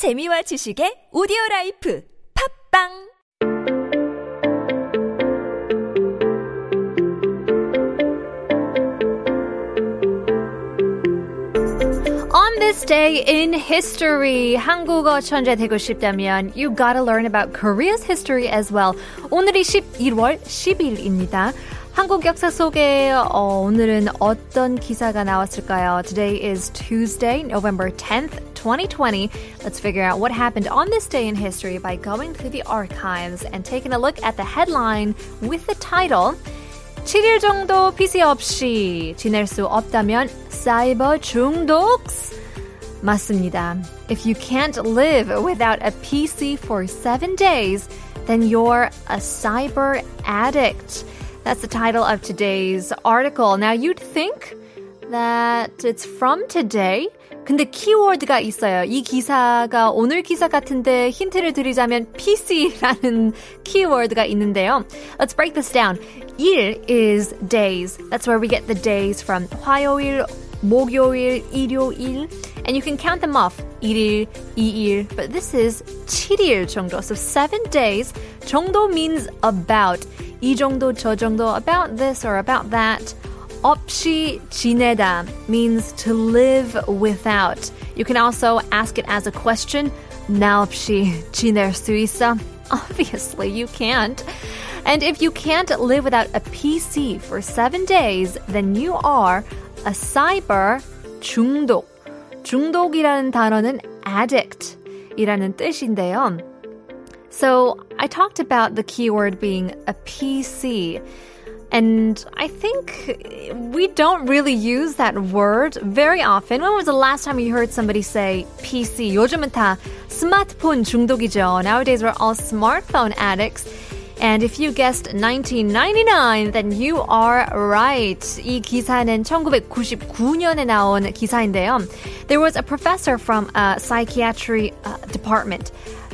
재미와 지식의 오디오 라이프 팝빵 On this day in history, 한국어 천재 되고 싶다면 you gotta learn about Korea's history as well. 오늘이 11월 10일입니다. 한국 역사 속에 어, 오늘은 어떤 기사가 나왔을까요? Today is Tuesday, November 10th, 2020. Let's figure out what happened on this day in history by going through the archives and taking a look at the headline with the title 7일 정도 PC 없이 지낼 수 없다면 사이버 중독? 맞습니다. If you can't live without a PC for seven days, then you're a cyber addict. That's the title of today's article. Now you'd think that it's from today. 근데 키워드가 있어요. 이 기사가 오늘 기사 같은데 힌트를 드리자면 PC라는 키워드가 있는데요. Let's break this down. 일 is days. That's where we get the days from. 화요일, 목요일, 일요일. And you can count them off. 1일, 2일. But this is 7일 정도. So 7 days. 정도 means about. 이 정도, 저 정도. About this or about that. 없이 지내다 means to live without. You can also ask it as a question. 나 없이 지낼 수 있어? Obviously, you can't. And if you can't live without a PC for seven days, then you are a cyber 중독. 중독이라는 단어는 addict 이라는 뜻인데요. So I talked about the keyword being a PC. And I think we don't really use that word very often. When was the last time you heard somebody say PC? 요즘은 다 스마트폰 중독이죠. Nowadays we're all smartphone addicts. And if you guessed 1999, then you are right. 이 기사는 1999년에 나온 기사인데요. There was a professor from a psychiatry uh, department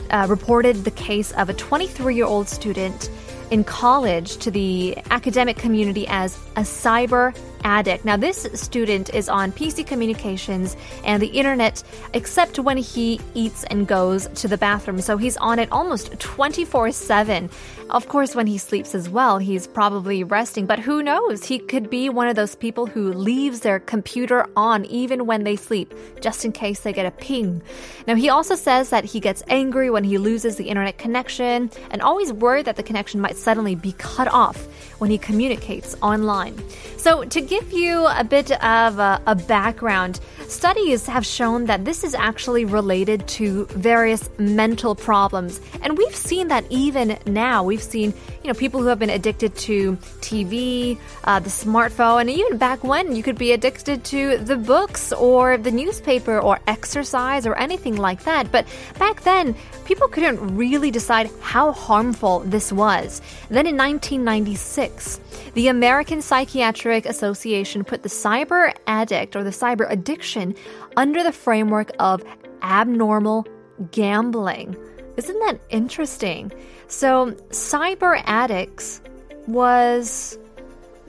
uh, reported the case of a 23-year-old student in college to the academic community as a cyber addict. Now, this student is on PC communications and the internet except when he eats and goes to the bathroom. So he's on it almost 24 7. Of course, when he sleeps as well, he's probably resting, but who knows? He could be one of those people who leaves their computer on even when they sleep, just in case they get a ping. Now, he also says that he gets angry when he loses the internet connection and always worried that the connection might suddenly be cut off when he communicates online. So, to give you a bit of a, a, background, studies have shown that this is actually related to various mental problems. And we've seen that even now. We've seen, you know, people who have been addicted to TV, uh, the smartphone, and even back when you could be addicted to the books or the newspaper or exercise or anything like that. But back then, people couldn't really decide how harmful this was. Then in 1996, the American Psychiatric Association put the cyber addict or the cyber addiction under the framework of abnormal gambling. Isn't that interesting? So, cyber addicts was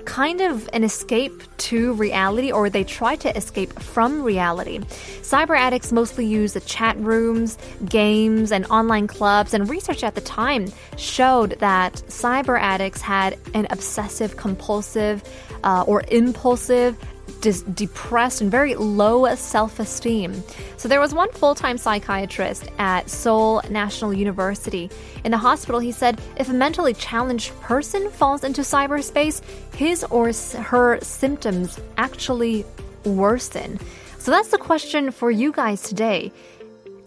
kind of an escape to reality, or they try to escape from reality. Cyber addicts mostly use the chat rooms, games, and online clubs, and research at the time showed that cyber addicts had an obsessive compulsive uh, or impulsive dis- depressed and very low self esteem. So there was one full time psychiatrist at Seoul National University. In the hospital, he said if a mentally challenged person falls into cyberspace, his or her symptoms actually worsen. So that's the question for you guys today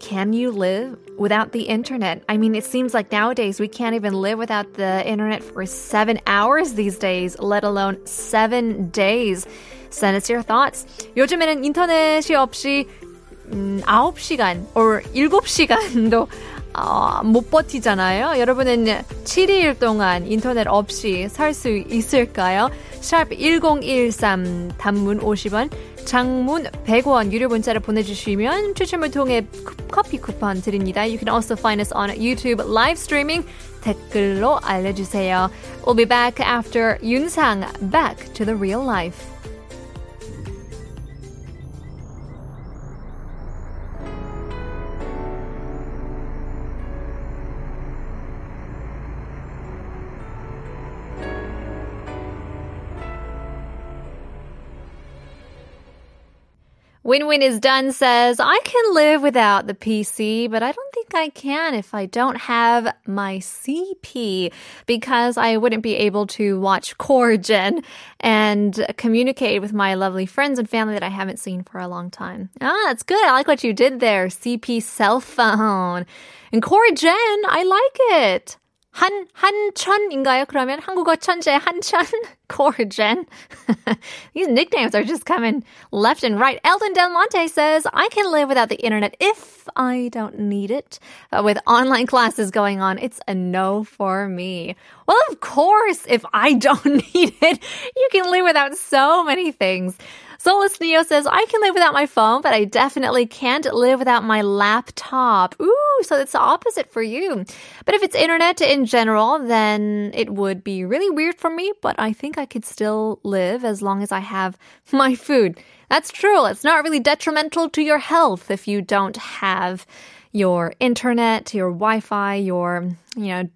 Can you live without the internet? I mean, it seems like nowadays we can't even live without the internet for seven hours these days, let alone seven days. Send us your thoughts. 요즘에는 인터넷이 없이 음, 9시간 or 7시간도 어, 못 버티잖아요. 여러분은 7일 동안 인터넷 없이 살 수 있을까요? 샵 1013 단문 50원, 장문 100원 유료 문자를 보내주시면 추첨을 통해 커피 쿠폰 드립니다. You can also find us on YouTube live streaming. 댓글로 알려주세요. We'll be back after 윤상 Back to the Real Life. Win Win is done says, I can live without the PC, but I don't think I can if I don't have my CP because I wouldn't be able to watch Core Gen and communicate with my lovely friends and family that I haven't seen for a long time. Ah, that's good. I like what you did there. CP cell phone. And Core Gen, I like it. 한, 한천인가요? 그러면 한국어 천재 한천? Corrigen. These nicknames are just coming left and right. Elton Del Monte says, I can live without the internet if I don't need it. But with online classes going on, it's a no for me. Well, of course, if I don't need it, you can live without so many things. Solus Neo says, I can live without my phone, but I definitely can't live without my laptop. Ooh, so it's the opposite for you. But if it's internet in general, then it would be really weird for me, but I think I could still live as long as I have my food. That's true. It's not really detrimental to your health if you don't have your internet, your Wi-Fi, your, you know,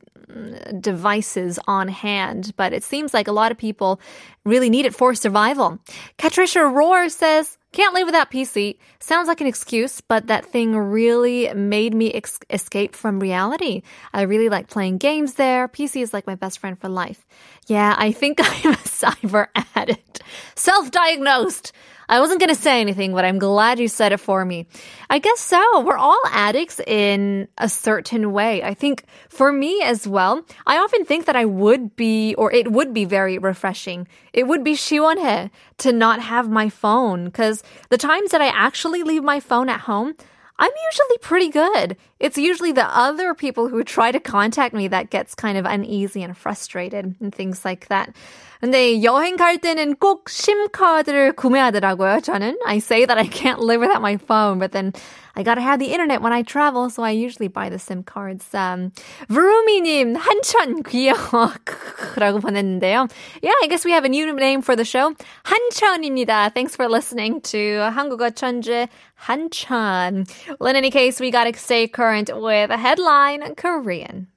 devices on hand, but it seems like a lot of people really need it for survival. Katricia Roar says, can't live without PC. Sounds like an excuse, but that thing really made me ex- escape from reality. I really like playing games there. PC is like my best friend for life. Yeah, I think I'm cyber addict. Self-diagnosed. I wasn't going to say anything, but I'm glad you said it for me. I guess so. We're all addicts in a certain way. I think for me as well, I often think that I would be, or it would be very refreshing. It would be 시원해 to not have my phone because the times that I actually leave my phone at home, I'm usually pretty good. It's usually the other people who try to contact me that gets kind of uneasy and frustrated and things like that. 근데 여행 갈 때는 꼭 심카드를 구매하더라고요, 저는. I say that I can't live without my phone, but then I gotta have the internet when I travel, so I usually buy the SIM cards. Um, 브루미님, 한천 귀여워. 라고 보냈는데요. Yeah, I guess we have a new name for the show. 한천입니다. Thanks for listening to 한국어 천재 한천. Well, in any case, we gotta stay current with a headline Korean.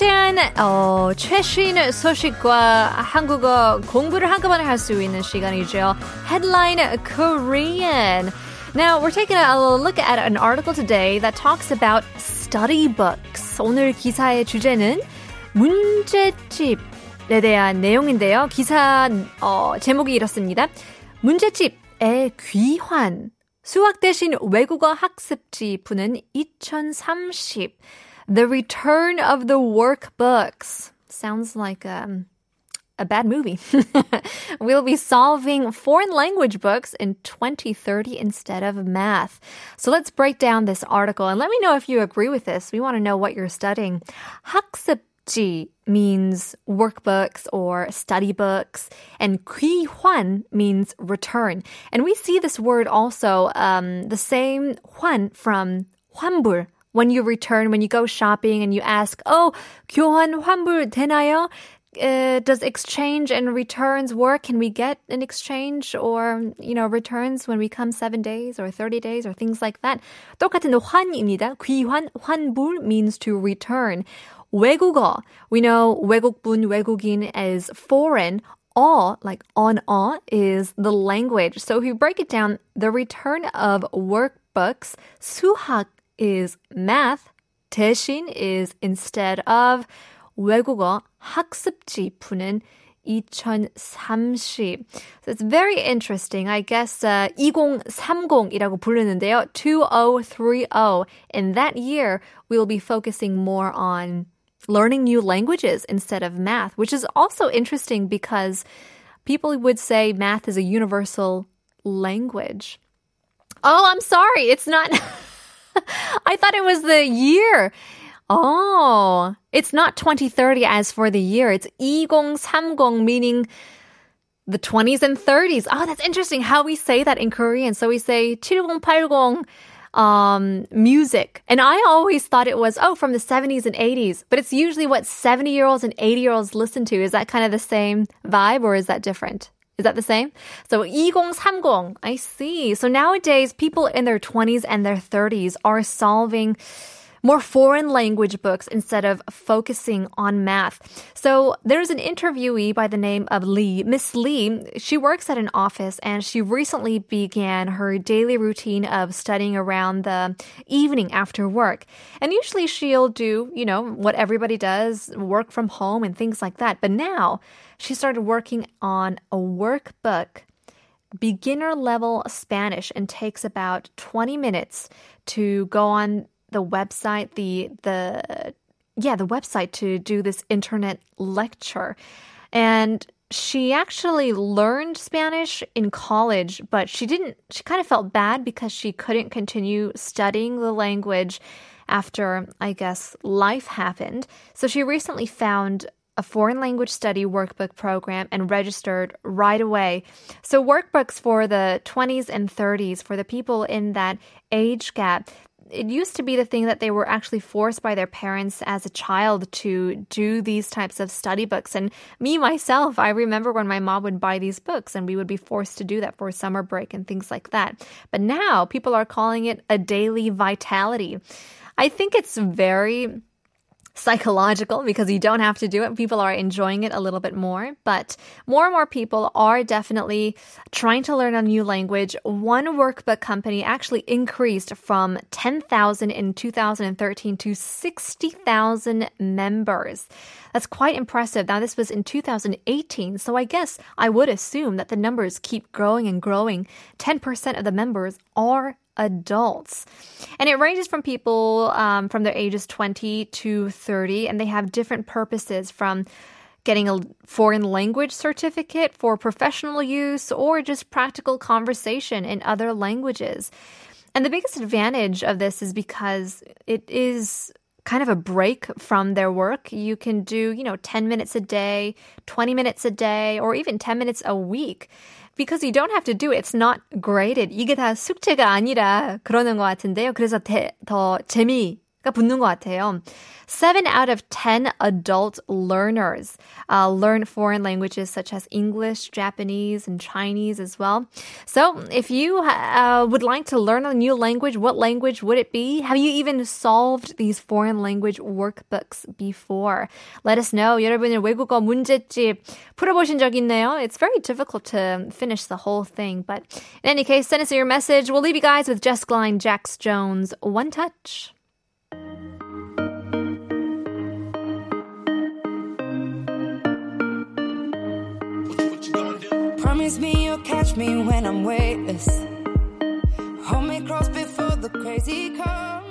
제한 어, 최신 소식과 한국어 공부를 한꺼번에 할 수 있는 시간이죠. Headline Korean. Now, we're taking a look at an article today that talks about study books. 오늘 기사의 주제는 문제집에 대한 내용인데요. 기사 어, 제목이 이렇습니다. 문제집의 귀환. 수학 대신 외국어 학습지 푸는 2030. The Return of the Workbooks. Sounds like um, a bad movie. we'll be solving foreign language books in 2030 instead of math. So let's break down this article and let me know if you agree with this. We want to know what you're studying. 학습지 means workbooks or study books, and 귀환 means return. And we see this word also um, the same 환 from 환불 when you return, when you go shopping and you ask, oh, 교환 환불 되나요? Uh, does exchange and returns work? Can we get an exchange or, you know, returns when we come seven days or 30 days or things like that? 똑같은 환입니다. 귀환, 환불 means to return. 외국어. We know 외국분, 외국인 is foreign. all, like on all, is the language. So if you break it down, the return of workbooks, 수학 is math. 대신 is instead of 외국어 학습지 푸는 2030. So it's very interesting. I guess uh, 2030이라고 부르는데요. 2030. In that year, we will be focusing more on learning new languages instead of math, which is also interesting because people would say math is a universal language. Oh, I'm sorry. It's not. I thought it was the year. Oh, it's not 2030 as for the year. It's 2030, meaning the 20s and 30s. Oh, that's interesting how we say that in Korean. So we say 7080 um, music. And I always thought it was, oh, from the 70s and 80s. But it's usually what 70 year olds and 80 year olds listen to. Is that kind of the same vibe or is that different? Is that the same? So 2030. I see. So nowadays, people in their 20s and their 30s are solving more foreign language books instead of focusing on math. So there's an interviewee by the name of Lee. Miss Lee, she works at an office and she recently began her daily routine of studying around the evening after work. And usually she'll do, you know, what everybody does, work from home and things like that. But now she started working on a workbook beginner level Spanish and takes about 20 minutes to go on the website, the the yeah, the website to do this internet lecture. And she actually learned Spanish in college, but she didn't she kind of felt bad because she couldn't continue studying the language after I guess life happened. So she recently found a foreign language study workbook program and registered right away. So, workbooks for the 20s and 30s, for the people in that age gap, it used to be the thing that they were actually forced by their parents as a child to do these types of study books. And me, myself, I remember when my mom would buy these books and we would be forced to do that for summer break and things like that. But now people are calling it a daily vitality. I think it's very psychological because you don't have to do it. People are enjoying it a little bit more, but more and more people are definitely trying to learn a new language. One workbook company actually increased from 10,000 in 2013 to 60,000 members. That's quite impressive. Now, this was in 2018, so I guess I would assume that the numbers keep growing and growing. 10% of the members are adults. And it ranges from people um, from their ages 20 to 30, and they have different purposes from getting a foreign language certificate for professional use or just practical conversation in other languages. And the biggest advantage of this is because it is kind of a break from their work. You can do, you know, 10 minutes a day, 20 minutes a day, or even 10 minutes a week because you don't have to do it. It's not graded. 이게 다 숙제가 아니라 그러는 것 같은데요. 그래서 대, 더 재미 가 붙는 것 같아요. Seven out of ten adult learners uh, learn foreign languages such as English, Japanese, and Chinese as well. So, if you uh, would like to learn a new language, what language would it be? Have you even solved these foreign language workbooks before? Let us know. 여러분의 외국어 문제집 풀어보신 적 있나요? It's very difficult to finish the whole thing, but in any case, send us your message. We'll leave you guys with Jess Glynne, Jax Jones, One Touch. Promise me you'll catch me when I'm weightless. Hold me close before the crazy comes.